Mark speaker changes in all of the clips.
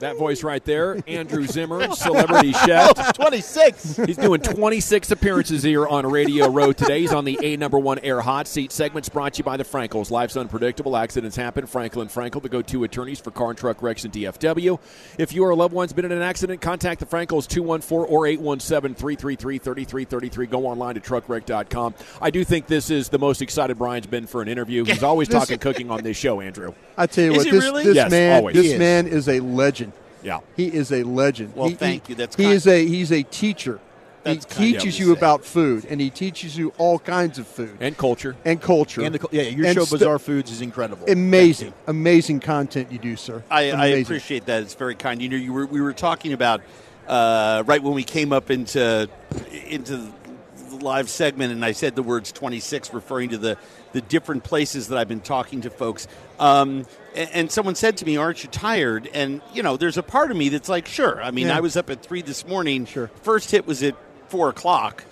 Speaker 1: That voice right there, Andrew Zimmern, celebrity chef.
Speaker 2: 26.
Speaker 1: He's doing 26 appearances here on Radio Row today. He's on the A number one air hot seat. Segments brought to you by the Frankels. Life's unpredictable. Accidents happen. Franklin Frankel, the go-to attorneys for car and truck wrecks in DFW. If you or a loved one's been in an accident, contact the Frankels 214 or 817-333-3333. Go online to truckwreck.com. I do think this is the most excited Brian's been for an interview. He's always talking cooking on this show, Andrew.
Speaker 3: I tell you
Speaker 2: Is
Speaker 3: what, this,
Speaker 2: really?
Speaker 3: this
Speaker 1: Yes,
Speaker 3: man,
Speaker 1: always.
Speaker 3: this
Speaker 2: is.
Speaker 3: man is a legend.
Speaker 1: Yeah.
Speaker 3: He is a legend.
Speaker 2: Well,
Speaker 3: He-
Speaker 2: thank
Speaker 3: he-
Speaker 2: you. That's
Speaker 3: he is a he's a teacher.
Speaker 2: That's
Speaker 3: he teaches you
Speaker 2: say.
Speaker 3: about food, and he teaches you all kinds of food
Speaker 1: And culture.
Speaker 3: and culture.
Speaker 2: And the, yeah, your
Speaker 3: And
Speaker 2: show
Speaker 3: stu-
Speaker 2: Bizarre Foods is incredible.
Speaker 3: Amazing, amazing content you do, sir.
Speaker 2: I, I appreciate that. It's very kind. You know, you were, we were talking about uh, right when we came up into into the live segment, and I said the words 26, referring to the the different places that I've been talking to folks. Um, and, and someone said to me, "Aren't you tired?" And you know, there's a part of me that's like, "Sure." I mean,
Speaker 3: Yeah.
Speaker 2: I was up at three this morning.
Speaker 3: Sure.
Speaker 2: First hit was at four o'clock.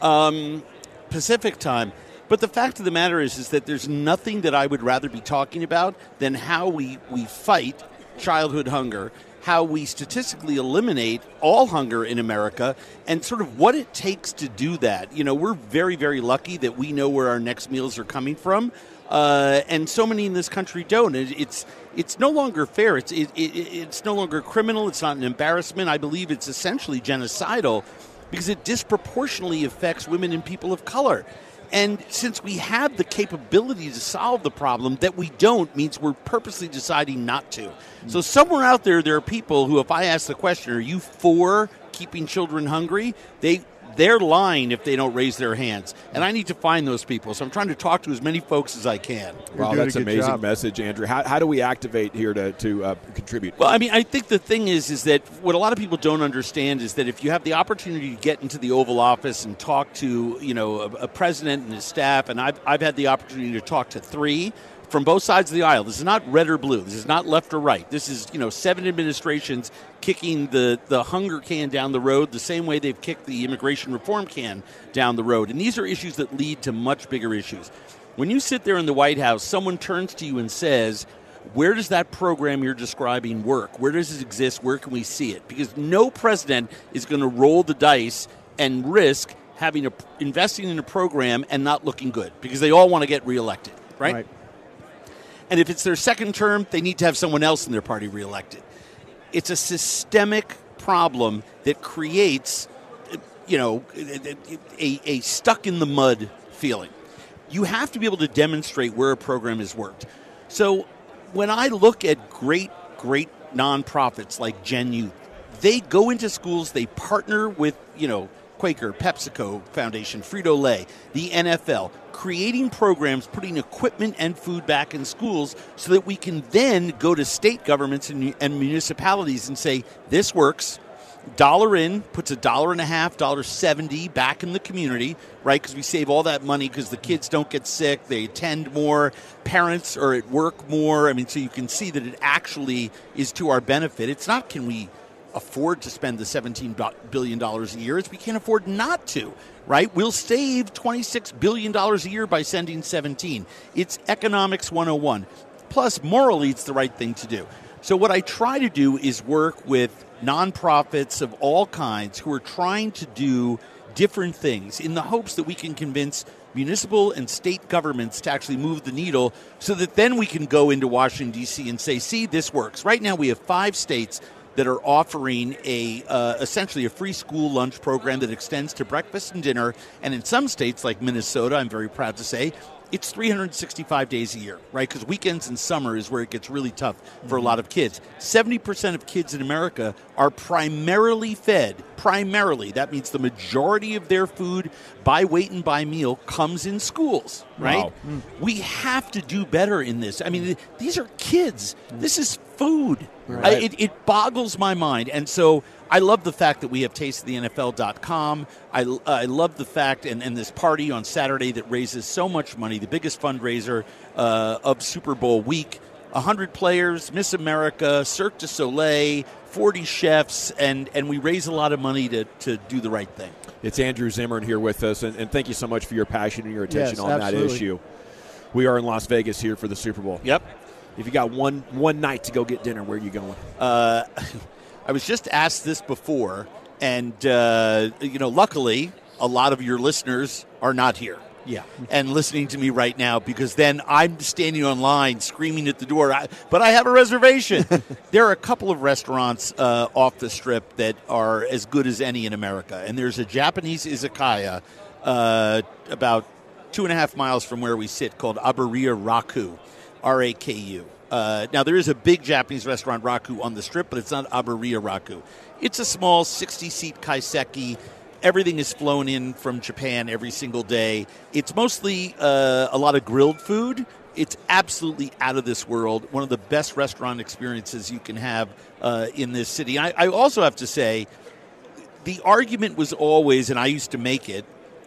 Speaker 2: um, Pacific time. But the fact of the matter is, is that there's nothing that I would rather be talking about than how we, we fight childhood hunger, how we statistically eliminate all hunger in America, and sort of what it takes to do that. You know, we're very, very lucky that we know where our next meals are coming from. Uh, and so many in this country don't. It, it's it's no longer fair. It's it, it, it's no longer criminal. It's not an embarrassment. I believe it's essentially genocidal because it disproportionately affects women and people of color. And since we have the capability to solve the problem, that we don't means we're purposely deciding not to. Mm. So, somewhere out there, there are people who, if I ask the question, are you for keeping children hungry? They they're lying if they don't raise their hands. And I need to find those people. So I'm trying to talk to as many folks as I can.
Speaker 1: Wow,
Speaker 3: doing a
Speaker 1: that's an amazing
Speaker 3: job.
Speaker 1: message, Andrew. How, how do we activate here to, to uh, contribute?
Speaker 2: Well, I mean, I think the thing is, is that what a lot of people don't understand is that if you have the opportunity to get into the Oval Office and talk to, you know, a, a president and his staff, and I've, I've had the opportunity to talk to three from both sides of the aisle. This is not red or blue. This is not left or right. This is, you know, seven administrations kicking the, the hunger can down the road the same way they've kicked the immigration reform can down the road. And these are issues that lead to much bigger issues. When you sit there in the White House, someone turns to you and says, where does that program you're describing work? Where does it exist? Where can we see it? Because no president is going to roll the dice and risk having a investing in a program and not looking good because they all want to get reelected, right?
Speaker 3: Right.
Speaker 2: And if it's their second term, they need to have someone else in their party reelected. It's a systemic problem that creates, you know, a, a stuck in the mud feeling. You have to be able to demonstrate where a program has worked. So when I look at great, great nonprofits like Gen Youth, they go into schools, they partner with, you know, Quaker, PepsiCo Foundation, Frito Lay, the NFL, creating programs, putting equipment and food back in schools so that we can then go to state governments and, and municipalities and say, this works. Dollar in puts a dollar and a half, dollar seventy back in the community, right? Because we save all that money because the kids don't get sick, they attend more, parents are at work more. I mean, so you can see that it actually is to our benefit. It's not can we afford to spend the $17 billion a year is we can't afford not to right? We'll save $26 billion a year by sending 17 it's economics 101 plus morally it's the right thing to do. So what i try to do is work with nonprofits of all kinds who are trying to do different things in the hopes that we can convince municipal and state governments to actually move the needle so that then we can go into washington d.c and say see this works. Right now we have five states that are offering a uh, essentially a free school lunch program that extends to breakfast and dinner. And in some states, like Minnesota, I'm very proud to say, it's 365 days a year, right? Because weekends and summer is where it gets really tough for a mm-hmm. lot of kids. 70% of kids in America are primarily fed, primarily, that means the majority of their food by weight and by meal comes in schools, right?
Speaker 1: Wow. Mm.
Speaker 2: We have to do better in this. I mean, these are kids. Mm. This is food.
Speaker 1: Right.
Speaker 2: I, it, it boggles my mind. And so I love the fact that we have tastethennfl.com. I, I love the fact, and, and this party on Saturday that raises so much money, the biggest fundraiser uh, of Super Bowl week. 100 players, Miss America, Cirque du Soleil, 40 chefs, and, and we raise a lot of money to, to do the right thing.
Speaker 1: It's Andrew Zimmern here with us, and, and thank you so much for your passion and your attention
Speaker 3: Yes,
Speaker 1: on
Speaker 3: absolutely.
Speaker 1: that issue. We are in Las Vegas here for the Super Bowl.
Speaker 2: Yep.
Speaker 1: If you got one one night to go get dinner, where are you going?
Speaker 2: Uh, I was just asked this before, and uh, you know, luckily, a lot of your listeners are not here.
Speaker 3: Yeah.
Speaker 2: and listening to me right now because then I'm standing online screaming at the door. I, but I have a reservation. there are a couple of restaurants uh, off the strip that are as good as any in America, and there's a Japanese izakaya uh, about two and a half miles from where we sit called Aburiya Raku, R A K U. Uh, now there is a big Japanese restaurant Raku on the strip, but it's not Aburiya Raku. It's a small 60-seat kaiseki. Everything is flown in from Japan every single day. It's mostly uh, a lot of grilled food. It's absolutely out of this world. One of the best restaurant experiences you can have uh, in this city. I, I also have to say, the argument was always, and I used to make it,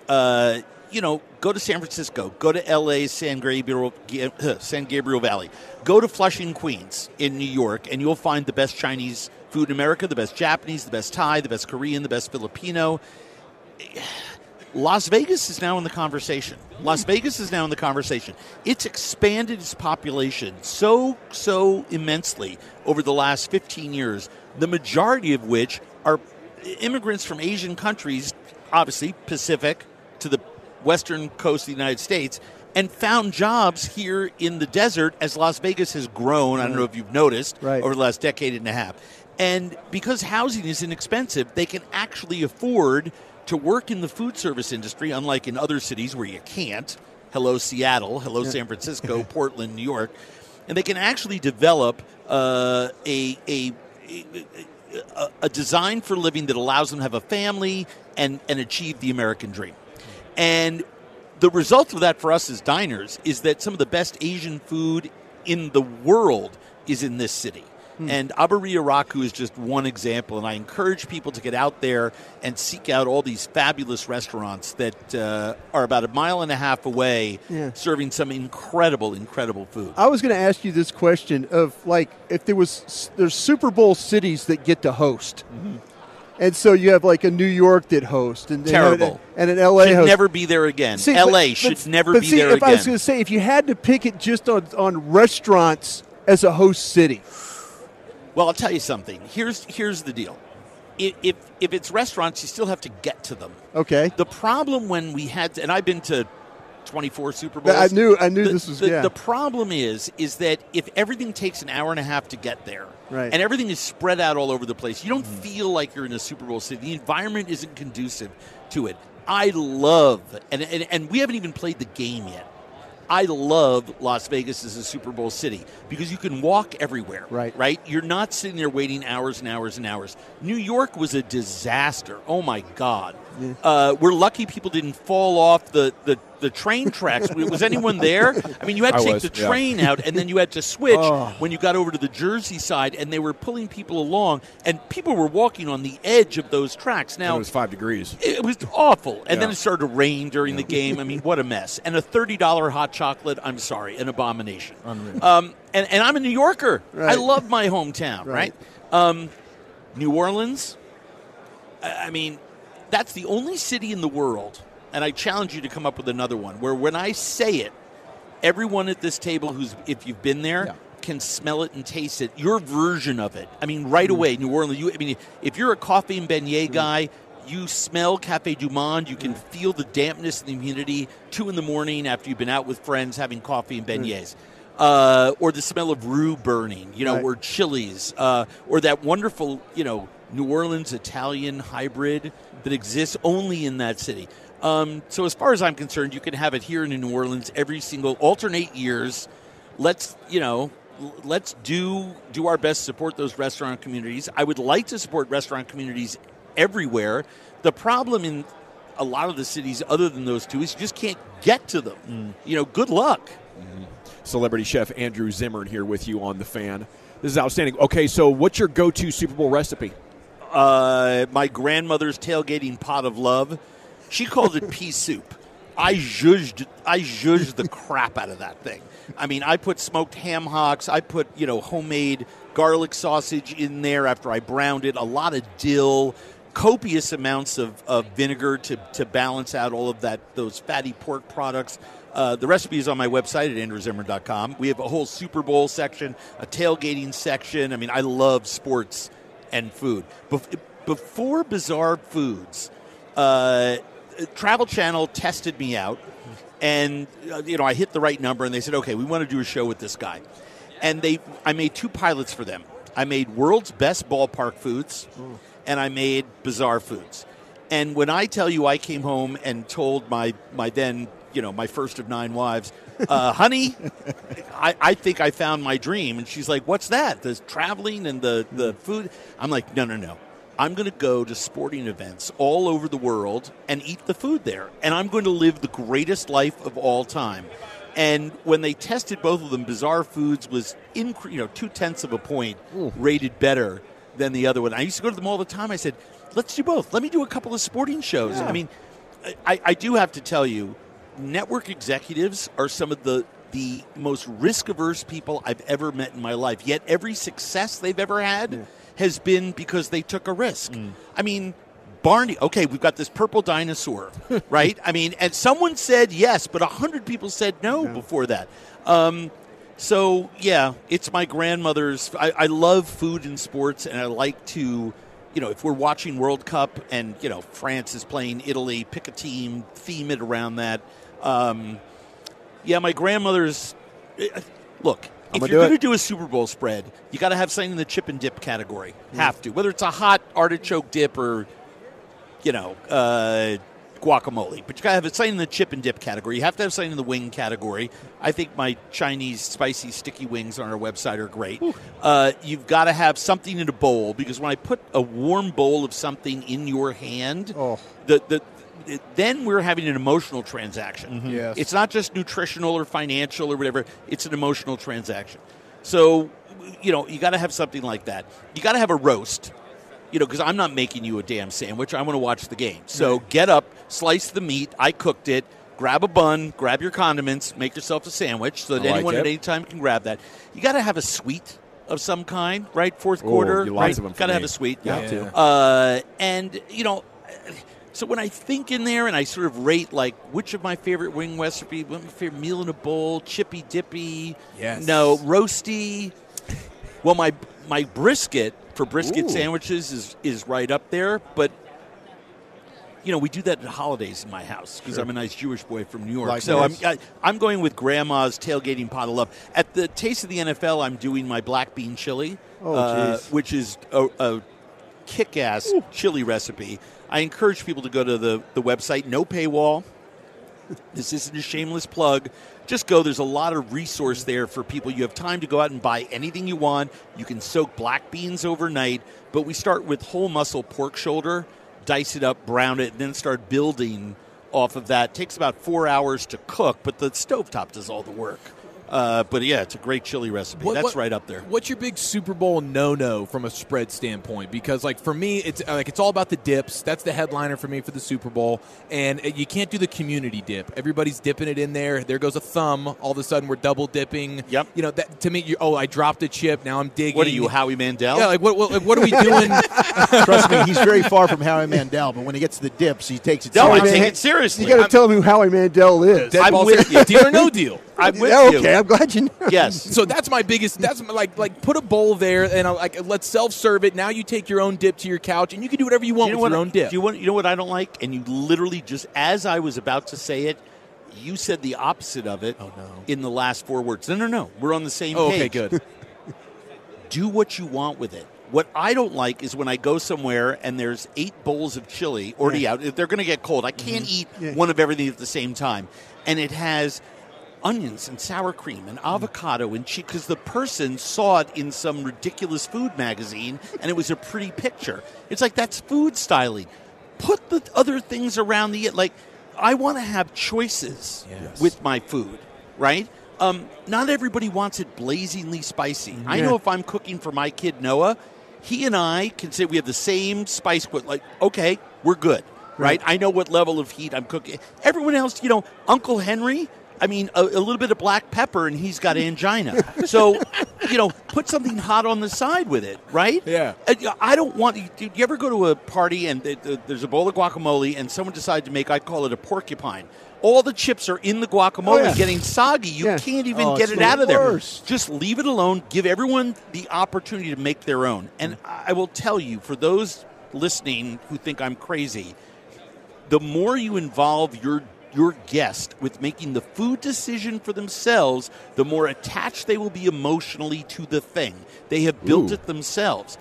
Speaker 2: uh, you know, go to San Francisco, go to LA's San Gabriel, uh, San Gabriel Valley, go to Flushing, Queens in New York, and you'll find the best Chinese food in America, the best Japanese, the best Thai, the best Korean, the best Filipino. Las Vegas is now in the conversation. Las Vegas is now in the conversation. It's expanded its population so, so immensely over the last 15 years, the majority of which are immigrants from Asian countries, obviously Pacific to the western coast of the United States, and found jobs here in the desert as Las Vegas has grown. I don't know if you've noticed
Speaker 3: Right.
Speaker 2: over the last decade and a half. And because housing is inexpensive, they can actually afford to work in the food service industry, unlike in other cities where you can't. Hello, Seattle. Hello, San Francisco, Portland, New York. And they can actually develop uh, a, a, a, a design for living that allows them to have a family and, and achieve the American dream. And the result of that for us as diners is that some of the best Asian food in the world is in this city. And Aburiya Raku is just one example, and I encourage people to get out there and seek out all these fabulous restaurants that uh, are about a mile and a half away,
Speaker 3: Yeah.
Speaker 2: serving some incredible, incredible food.
Speaker 3: I was going to ask you this question of like if there was there's Super Bowl cities that get to host, and so you have like a New York that hosts and
Speaker 2: Terrible.
Speaker 3: and an LA
Speaker 2: should
Speaker 3: host.
Speaker 2: never be there again.
Speaker 3: See,
Speaker 2: LA
Speaker 3: but-
Speaker 2: should
Speaker 3: but-
Speaker 2: never
Speaker 3: but
Speaker 2: be
Speaker 3: see,
Speaker 2: there
Speaker 3: if I was going to say if you had to pick it just on on restaurants as a host city,
Speaker 2: Well, I'll tell you something. Here's here's the deal. If, if if it's restaurants, you still have to get to them.
Speaker 3: okay.
Speaker 2: The problem when we had, and I've been to 24 Super Bowls.
Speaker 3: I knew- I knew
Speaker 2: the,
Speaker 3: this was-
Speaker 2: the,
Speaker 3: yeah.
Speaker 2: The problem is, is that if everything takes an hour and a half to get there,
Speaker 3: Right.
Speaker 2: and everything is spread out all over the place, you don't feel like you're in a Super Bowl city. The environment isn't conducive to it. I love, and, and, and we haven't even played the game yet. I love Las Vegas as a Super Bowl city because you can walk everywhere.
Speaker 3: Right.
Speaker 2: Right? You're not sitting there waiting hours and hours and hours. New York was a disaster. Oh my God. Uh, we're lucky people didn't fall off the, the, the train tracks. was anyone there? I mean, you had to
Speaker 1: I
Speaker 2: take
Speaker 1: was,
Speaker 2: the
Speaker 1: yeah.
Speaker 2: train out and then you had to switch
Speaker 3: Oh.
Speaker 2: when you got over to the Jersey side and they were pulling people along and people were walking on the edge of those tracks.
Speaker 1: And
Speaker 2: Now,
Speaker 1: it was five degrees.
Speaker 2: it was awful. And then it started to rain during the game. I mean, what a mess. And a $30 hot chocolate, I'm sorry, an abomination. Um, and, and I'm a New Yorker. I love my hometown, right?
Speaker 3: Right.
Speaker 2: Um, New Orleans, I I mean, that's the only city in the world, and I challenge you to come up with another one, where when I say it, everyone at this table who's, if you've been there,
Speaker 3: Yeah.
Speaker 2: can smell it and taste it. Your version of it. I mean, right away, New Orleans. You, I mean, if you're a coffee and beignet guy, you smell Cafe Du Monde. You can feel the dampness and the humidity. Two in the morning after you've been out with friends having coffee and beignets. uh, or the smell of roux burning, you know,
Speaker 3: Right.
Speaker 2: or chilies, uh, or that wonderful, you know, New Orleans Italian hybrid that exists only in that city. Um, so, as far as I'm concerned, you can have it here in New Orleans every single alternate years. Let's, you know, let's do do our best to support those restaurant communities. I would like to support restaurant communities everywhere. The problem in a lot of the cities, other than those two, is you just can't get to them. You know, good luck.
Speaker 1: Celebrity chef Andrew Zimmern here with you on the fan. This is outstanding. Okay, so what's your go-to Super Bowl recipe?
Speaker 2: uh, my grandmother's tailgating pot of love. She called it pea soup. I zhuzhed, I zhuzhed the crap out of that thing. I mean, I put smoked ham hocks. I put you know homemade garlic sausage in there after I browned it. A lot of dill, copious amounts of, of vinegar to, to balance out all of that those fatty pork products. Uh, the recipe is on my website at andrewzimmern.com. We have a whole Super Bowl section, a tailgating section. I mean, I love sports and food. Bef- before Bizarre Foods, uh, Travel Channel tested me out, and uh, you know I hit the right number, and they said, "Okay, we want to do a show with this guy." And they, I made two pilots for them. I made World's Best Ballpark Foods, and I made Bizarre Foods. And when I tell you, I came home and told my my then you know my first of nine wives, uh, honey, I, I think I found my dream. And she's like, what's that? The traveling and the, the food? I'm like, no, no, no. I'm going to go to sporting events all over the world and eat the food there. And I'm going to live the greatest life of all time. And when they tested both of them, Bizarre Foods was in, you know two tenths of a point rated better than the other one. I used to go to them all the time. I said, let's do both. Let me do a couple of sporting shows. I mean, I, I do have to tell you, network executives are some of the the most risk averse people I've ever met in my life. Yet every success they've ever had has been because they took a risk. I mean, Barney, okay, we've got this purple dinosaur, right? I mean, and someone said yes, but a hundred people said no before that. Um, so yeah, it's my grandmother's. I, I love food and sports, and I like to, you know, if we're watching World Cup and you know France is playing Italy, pick a team, theme it around that. Um, yeah, my grandmother's. eh, Look, if you're going to do a Super Bowl spread, you got to have something in the chip and dip category. Have to, whether it's a hot artichoke dip or, you know, uh, guacamole. But you got to have something in the chip and dip category. You have to have something in the wing category. I think my Chinese spicy sticky wings on our website are great. Uh, you've got to have something in a bowl because when I put a warm bowl of something in your hand,
Speaker 3: Oh.
Speaker 2: the the it- then we're having an emotional transaction.
Speaker 3: Yes.
Speaker 2: It's not just nutritional or financial or whatever. It's an emotional transaction. So, you know, you got to have something like that. You got to have a roast. You know, because I'm not making you a damn sandwich. I want to watch the game. So get up, slice the meat. I cooked it. Grab a bun, grab your condiments, make yourself a sandwich so that
Speaker 1: like
Speaker 2: anyone
Speaker 1: it.
Speaker 2: at any time can grab that. You got to have a sweet of some kind, right? Fourth quarter,
Speaker 1: you-
Speaker 2: right?
Speaker 1: of 'em for
Speaker 2: Got to have
Speaker 1: me.
Speaker 2: a sweet.
Speaker 1: Got to.
Speaker 2: Uh, and you know, so when I think in there and I sort of rate like which of my favorite wing recipe, what my favorite meal in a bowl, chippy dippy,
Speaker 4: Yes.
Speaker 2: no roasty. Well, my my brisket for brisket
Speaker 1: Ooh.
Speaker 2: sandwiches is is right up there, but. You know, we do that at holidays in my house because I'm a nice Jewish boy from New York. So I'm,
Speaker 3: this.
Speaker 2: I, I'm going with Grandma's tailgating pot of love. At the Taste of the NFL, I'm doing my black bean chili,
Speaker 3: Oh,
Speaker 2: uh, which is a, a kick-ass chili recipe. I encourage people to go to the, the website, no paywall. This isn't a shameless plug. Just go. There's a lot of resource there for people. You have time to go out and buy anything you want. You can soak black beans overnight, but we start with whole muscle pork shoulder, dice it up, brown it, and then start building off of that. It takes about four hours to cook, but the stovetop does all the work. Uh, but yeah, it's a great chili recipe.
Speaker 4: What-
Speaker 2: That's
Speaker 4: what-
Speaker 2: right up there.
Speaker 4: What's your big Super Bowl no-no from a spread standpoint? Because like for me, it's uh, like it's all about the dips. That's the headliner for me for the Super Bowl, and uh, you can't do the community dip. Everybody's dipping it in there. There goes a thumb. All of a sudden, we're double dipping.
Speaker 2: Yep.
Speaker 4: You know that to me. You, oh, I dropped a chip. Now I'm digging.
Speaker 2: What are you, Howie Mandel?
Speaker 4: Yeah, like what? What, like, what are we doing?
Speaker 5: Trust me, he's very far from Howie Mandel, but when he gets to the dips, he takes it
Speaker 2: no, I
Speaker 5: seriously.
Speaker 2: take it seriously.
Speaker 3: You got to tell him who Howie Mandel is.
Speaker 4: Dead
Speaker 2: I'm with you.
Speaker 4: Deal or no deal.
Speaker 2: I'm with
Speaker 3: Yeah,
Speaker 2: you.
Speaker 3: okay, I'm glad you know.
Speaker 2: Yes.
Speaker 4: So that's my biggest. That's my, like like put a bowl there and uh, like let's self serve it. Now you take your own dip to your couch and you can do whatever you want
Speaker 2: you know
Speaker 4: with
Speaker 2: what,
Speaker 4: your own dip.
Speaker 2: Do you, want, you know what I don't like? And you literally just, as I was about to say it, You said the opposite of it
Speaker 4: Oh, no.
Speaker 2: in the last four words. No, no, no. We're on the same
Speaker 4: Oh,
Speaker 2: page.
Speaker 4: okay, good.
Speaker 2: do what you want with it. What I don't like is when I go somewhere and there's eight bowls of chili already out. If they're going to get cold, I can't eat one of everything at the same time. And it has onions and sour cream and avocado and cheese because the person saw it in some ridiculous food magazine and it was a pretty picture. It's like that's food styling. Put the other things around the like. I want to have choices
Speaker 4: Yes.
Speaker 2: with my food, right? Um, not everybody wants it blazingly spicy. I know if I'm cooking for my kid Noah, he and I can say we have the same spice. Like, okay, we're good, right? I know what level of heat I'm cooking. Everyone else, you know, Uncle Henry. I mean, a, a little bit of black pepper, and he's got angina. so, you know, put something hot on the side with it, right?
Speaker 4: Yeah.
Speaker 2: I don't want. Do you ever go to a party and th- th- there's a bowl of guacamole, and someone decides to make? I call it a porcupine. All the chips are in the guacamole,
Speaker 3: Oh, yeah.
Speaker 2: getting soggy. You
Speaker 3: Yeah.
Speaker 2: can't even
Speaker 3: Oh,
Speaker 2: get it out of there.
Speaker 3: worst.
Speaker 2: Just leave it alone. Give everyone the opportunity to make their own. And mm-hmm. I will tell you, for those listening who think I'm crazy, the more you involve your your guest with making the food decision for themselves, the more attached they will be emotionally to the thing. They have built it themselves.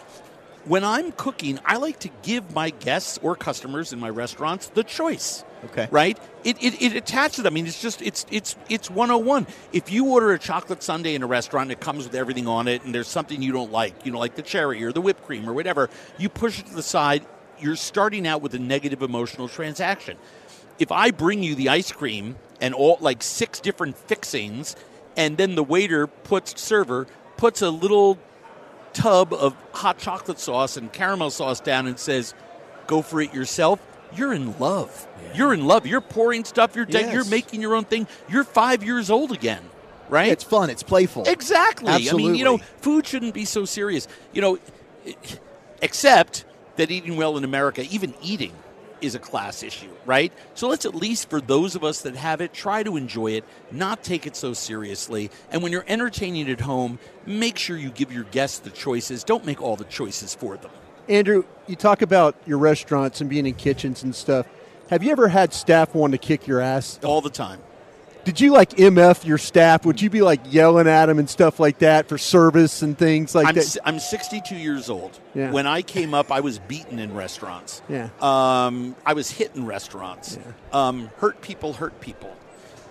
Speaker 2: When I'm cooking, I like to give my guests or customers in my restaurants the choice.
Speaker 5: Okay.
Speaker 2: Right? It, it, it attaches. I mean, it's just it's it's it's 101. If you order a chocolate sundae in a restaurant, it comes with everything on it, and there's something you don't like, you know, like the cherry or the whipped cream or whatever. You push it to the side. You're starting out with a negative emotional transaction. If I bring you the ice cream and all like six different fixings, and then the waiter puts server puts a little tub of hot chocolate sauce and caramel sauce down and says, "Go for it yourself." You're in love. You're in love. You're pouring stuff. You're
Speaker 3: Yes.
Speaker 2: you're making your own thing. You're five years old again, right?
Speaker 5: It's fun. It's playful.
Speaker 2: Exactly. Absolutely. I mean, you know, food shouldn't be so serious. You know, except that eating well in America, even eating, is a class issue, right? So let's at least, for those of us that have it, try to enjoy it, not take it so seriously. And when you're entertaining at home, make sure you give your guests the choices. Don't make all the choices for them.
Speaker 3: Andrew, you talk about your restaurants and being in kitchens and stuff. Have you ever had staff want to kick your ass?
Speaker 2: All the time.
Speaker 3: Did you like MF your staff? Would you be like yelling at them and stuff like that for service and things like
Speaker 2: I'm,
Speaker 3: that?
Speaker 2: s- I'm 62 years old.
Speaker 3: Yeah.
Speaker 2: When I came up, I was beaten in restaurants.
Speaker 3: Yeah.
Speaker 2: Um, I was hit in restaurants. Um, hurt people hurt people.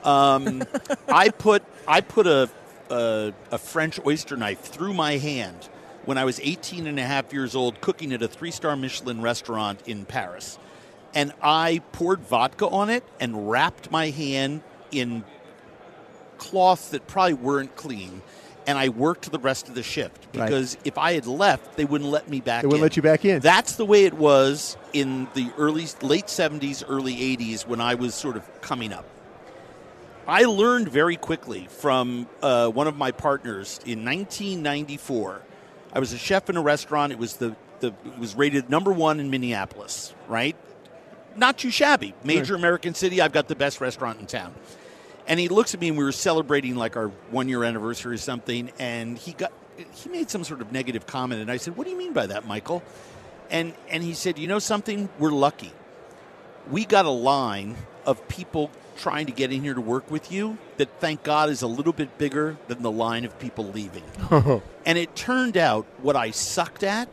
Speaker 2: Um, I put I put a, a a French oyster knife through my hand when I was 18 and a half years old, cooking at a three star Michelin restaurant in Paris, and I poured vodka on it and wrapped my hand in cloth that probably weren't clean. And I worked the rest of the shift
Speaker 3: Right.
Speaker 2: because if I had left, they wouldn't let me back.
Speaker 3: They wouldn't
Speaker 2: in.
Speaker 3: let you back in.
Speaker 2: That's the way it was in the early, late seventies, early eighties when I was sort of coming up. I learned very quickly from uh, one of my partners in 1994. I was a chef in a restaurant. It was the, the it was rated number one in Minneapolis. Right, not too shabby. Major American city. I've got the best restaurant in town. And he looks at me, and we were celebrating like our one year anniversary or something. And he got he made some sort of negative comment, and I said, "What do you mean by that, Michael?" And and he said, "You know something? We're lucky. We got a line of people trying to get in here to work with you that, thank God, is a little bit bigger than the line of people leaving." and it turned out what I sucked at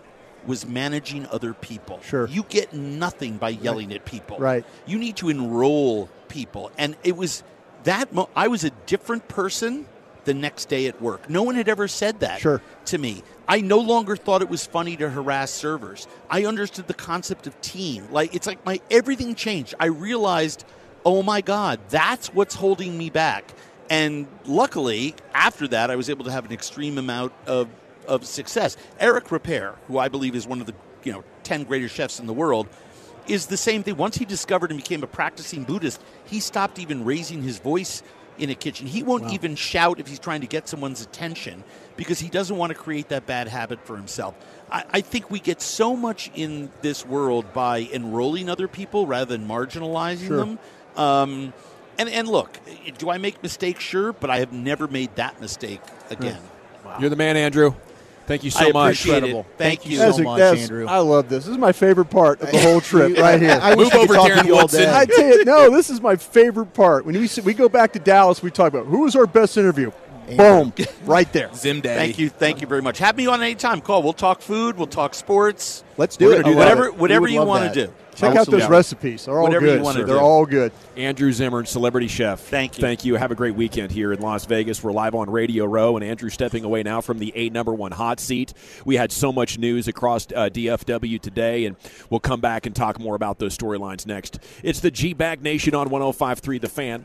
Speaker 2: was managing other people.
Speaker 3: Sure.
Speaker 2: You get nothing by yelling at people.
Speaker 3: Right.
Speaker 2: You need to enroll people. And it was that mo- I was a different person the next day at work. No one had ever said that
Speaker 3: Sure.
Speaker 2: to me. I no longer thought it was funny to harass servers. I understood the concept of team. Like it's like my everything changed. I realized, "Oh my god, that's what's holding me back." And luckily, after that, I was able to have an extreme amount of of success. Eric Ripert, who I believe is one of the, you know, 10 greatest chefs in the world, is the same thing. Once he discovered and became a practicing Buddhist, he stopped even raising his voice in a kitchen. He won't even shout if he's trying to get someone's attention because he doesn't want to create that bad habit for himself. I, I think we get so much in this world by enrolling other people rather than marginalizing
Speaker 3: Sure.
Speaker 2: them. Um, and, and look, do I make mistakes? Sure, but I have never made that mistake again.
Speaker 1: You're the man, Andrew. Thank you so
Speaker 2: I
Speaker 1: much.
Speaker 5: Incredible.
Speaker 2: it. Thank,
Speaker 5: Thank
Speaker 2: you.
Speaker 5: you so
Speaker 3: a-
Speaker 5: much, Andrew.
Speaker 3: I love this. This is my favorite part of the whole trip, right here.
Speaker 5: I
Speaker 4: Move over,
Speaker 5: talk to
Speaker 4: Darren
Speaker 5: you all
Speaker 4: Woodson.
Speaker 3: I tell you, no, this is my favorite part. When we we go back to Dallas, we talk about who was our best interview. Boom, right there.
Speaker 4: Zim Daddy.
Speaker 2: Thank you. Thank you very much. Have me on any time. Call. We'll talk food. We'll talk sports.
Speaker 5: Let's do
Speaker 3: We're
Speaker 5: it.
Speaker 3: gonna do
Speaker 2: whatever
Speaker 5: it. We
Speaker 2: whatever you want to do.
Speaker 3: Check out those recipes. They're all
Speaker 2: Whatever you
Speaker 3: good.
Speaker 2: wanna
Speaker 3: They're
Speaker 2: do.
Speaker 3: all good.
Speaker 1: Andrew Zimmern, celebrity chef.
Speaker 2: Thank you.
Speaker 1: Thank you. Have a great weekend here in Las Vegas. We're live on Radio Row, and Andrew stepping away now from the A number one hot seat. We had so much news across uh, DFW today, and we'll come back and talk more about those storylines next. It's the G Bag Nation on 105.3 The Fan.